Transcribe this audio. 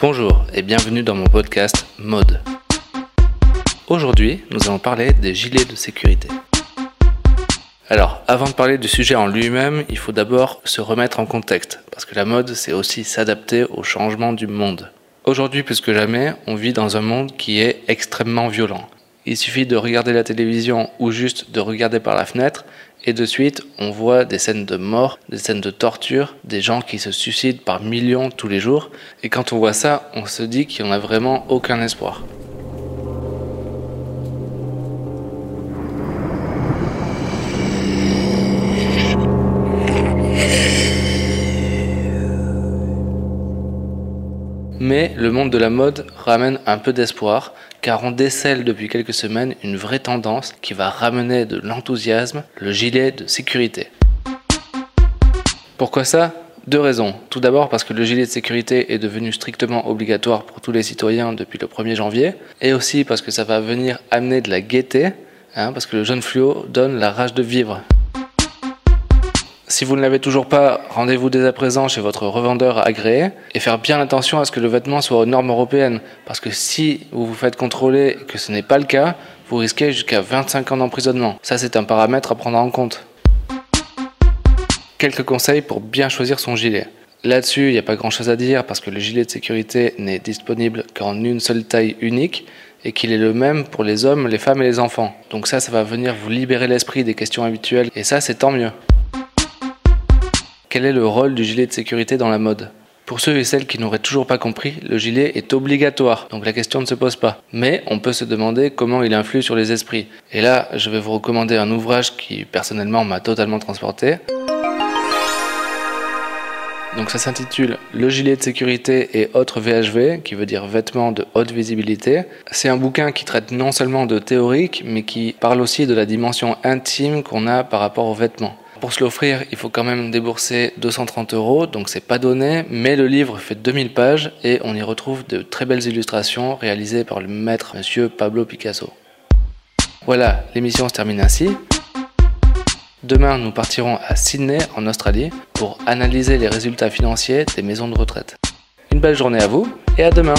Bonjour et bienvenue dans mon podcast Mode. Aujourd'hui, nous allons parler des gilets de sécurité. Alors, avant de parler du sujet en lui-même, il faut d'abord se remettre en contexte, parce que la mode, c'est aussi s'adapter au changement du monde. Aujourd'hui, plus que jamais, on vit dans un monde qui est extrêmement violent. Il suffit de regarder la télévision ou juste de regarder par la fenêtre et de suite on voit des scènes de mort, des scènes de torture, des gens qui se suicident par millions tous les jours. Et quand on voit ça, on se dit qu'il n'y en a vraiment aucun espoir. Mais le monde de la mode ramène un peu d'espoir, car on décèle depuis quelques semaines une vraie tendance qui va ramener de l'enthousiasme, le gilet de sécurité. Pourquoi ça? Deux raisons. Tout d'abord parce que le gilet de sécurité est devenu strictement obligatoire pour tous les citoyens depuis le 1er janvier, et aussi parce que ça va venir amener de la gaieté, hein, parce que le jaune fluo donne la rage de vivre. Si vous ne l'avez toujours pas, rendez-vous dès à présent chez votre revendeur agréé et faire bien attention à ce que le vêtement soit aux normes européennes. Parce que si vous vous faites contrôler que ce n'est pas le cas, vous risquez jusqu'à 25 ans d'emprisonnement. Ça, c'est un paramètre à prendre en compte. Quelques conseils pour bien choisir son gilet. Là-dessus, il n'y a pas grand-chose à dire parce que le gilet de sécurité n'est disponible qu'en une seule taille unique et qu'il est le même pour les hommes, les femmes et les enfants. Donc ça, ça va venir vous libérer l'esprit des questions habituelles et ça, c'est tant mieux. Quel est le rôle du gilet de sécurité dans la mode? Pour ceux et celles qui n'auraient toujours pas compris, le gilet est obligatoire, donc la question ne se pose pas. Mais on peut se demander comment il influe sur les esprits. Et là, je vais vous recommander un ouvrage qui personnellement m'a totalement transporté. Donc ça s'intitule Le gilet de sécurité et autres VHV, qui veut dire vêtements de haute visibilité. C'est un bouquin qui traite non seulement de théorique, mais qui parle aussi de la dimension intime qu'on a par rapport aux vêtements pour se l'offrir, il faut quand même débourser 230 euros, donc c'est pas donné, mais le livre fait 2000 pages et on y retrouve de très belles illustrations réalisées par le maître monsieur Pablo Picasso. Voilà, l'émission se termine ainsi. Demain, nous partirons à Sydney, en Australie, pour analyser les résultats financiers des maisons de retraite. Une belle journée à vous et à demain